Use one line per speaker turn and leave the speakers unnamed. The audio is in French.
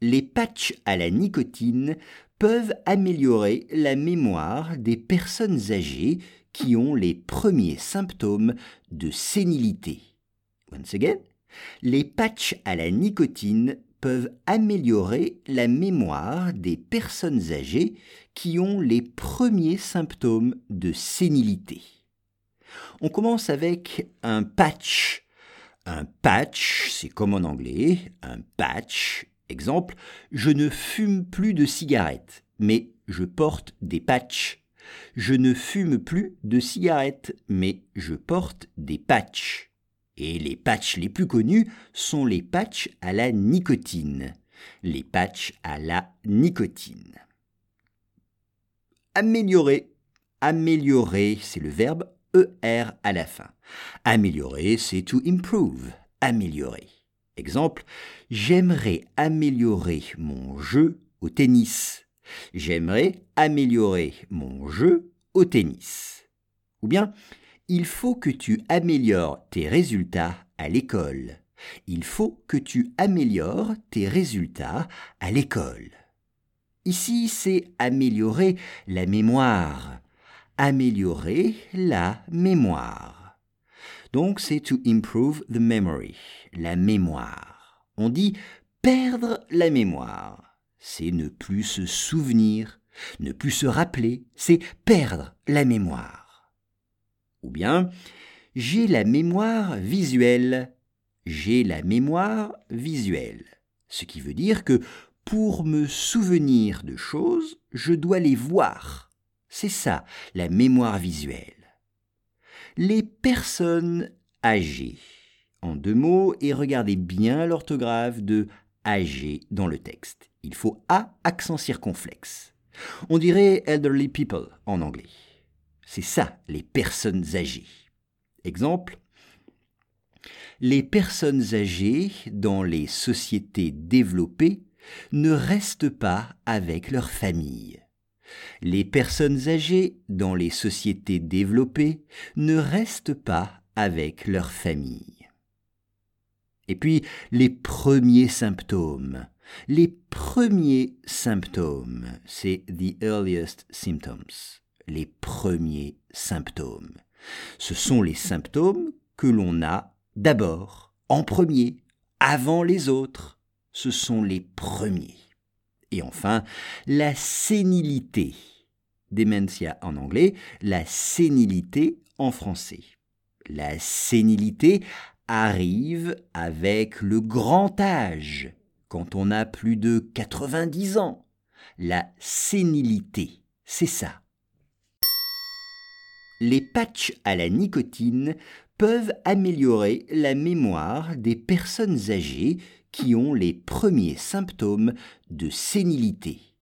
Les patchs à la nicotine peuvent améliorer la mémoire des personnes âgées qui ont les premiers symptômes de sénilité. Once again, les patchs à la nicotine peuvent améliorer la mémoire des personnes âgées qui ont les premiers symptômes de sénilité. On commence avec un patch. Un patch, c'est comme en anglais, un patch Exemple, je ne fume plus de cigarettes, mais je porte des patchs. Je ne fume plus de cigarettes, mais je porte des patchs. Et les patchs les plus connus sont les patchs à la nicotine. Les patchs à la nicotine. Améliorer. Améliorer, c'est le verbe ER à la fin. Améliorer, c'est to improve. Améliorer. Exemple, j'aimerais améliorer mon jeu au tennis. J'aimerais améliorer mon jeu au tennis. Ou bien, il faut que tu améliores tes résultats à l'école. Il faut que tu améliores tes résultats à l'école. Ici, c'est améliorer la mémoire. Améliorer la mémoire. Donc c'est to improve the memory, la mémoire. On dit perdre la mémoire. C'est ne plus se souvenir, ne plus se rappeler, c'est perdre la mémoire. Ou bien j'ai la mémoire visuelle. J'ai la mémoire visuelle. Ce qui veut dire que pour me souvenir de choses, je dois les voir. C'est ça, la mémoire visuelle les personnes âgées. En deux mots, et regardez bien l'orthographe de âgé dans le texte. Il faut A accent circonflexe. On dirait elderly people en anglais. C'est ça, les personnes âgées. Exemple, les personnes âgées dans les sociétés développées ne restent pas avec leur famille. Les personnes âgées dans les sociétés développées ne restent pas avec leur famille. Et puis, les premiers symptômes. Les premiers symptômes, c'est the earliest symptoms. Les premiers symptômes. Ce sont les symptômes que l'on a d'abord, en premier, avant les autres. Ce sont les premiers. Et enfin, la sénilité. Dementia en anglais, la sénilité en français. La sénilité arrive avec le grand âge, quand on a plus de 90 ans. La sénilité, c'est ça. Les patchs à la nicotine peuvent améliorer la mémoire des personnes âgées qui ont les premiers symptômes de sénilité.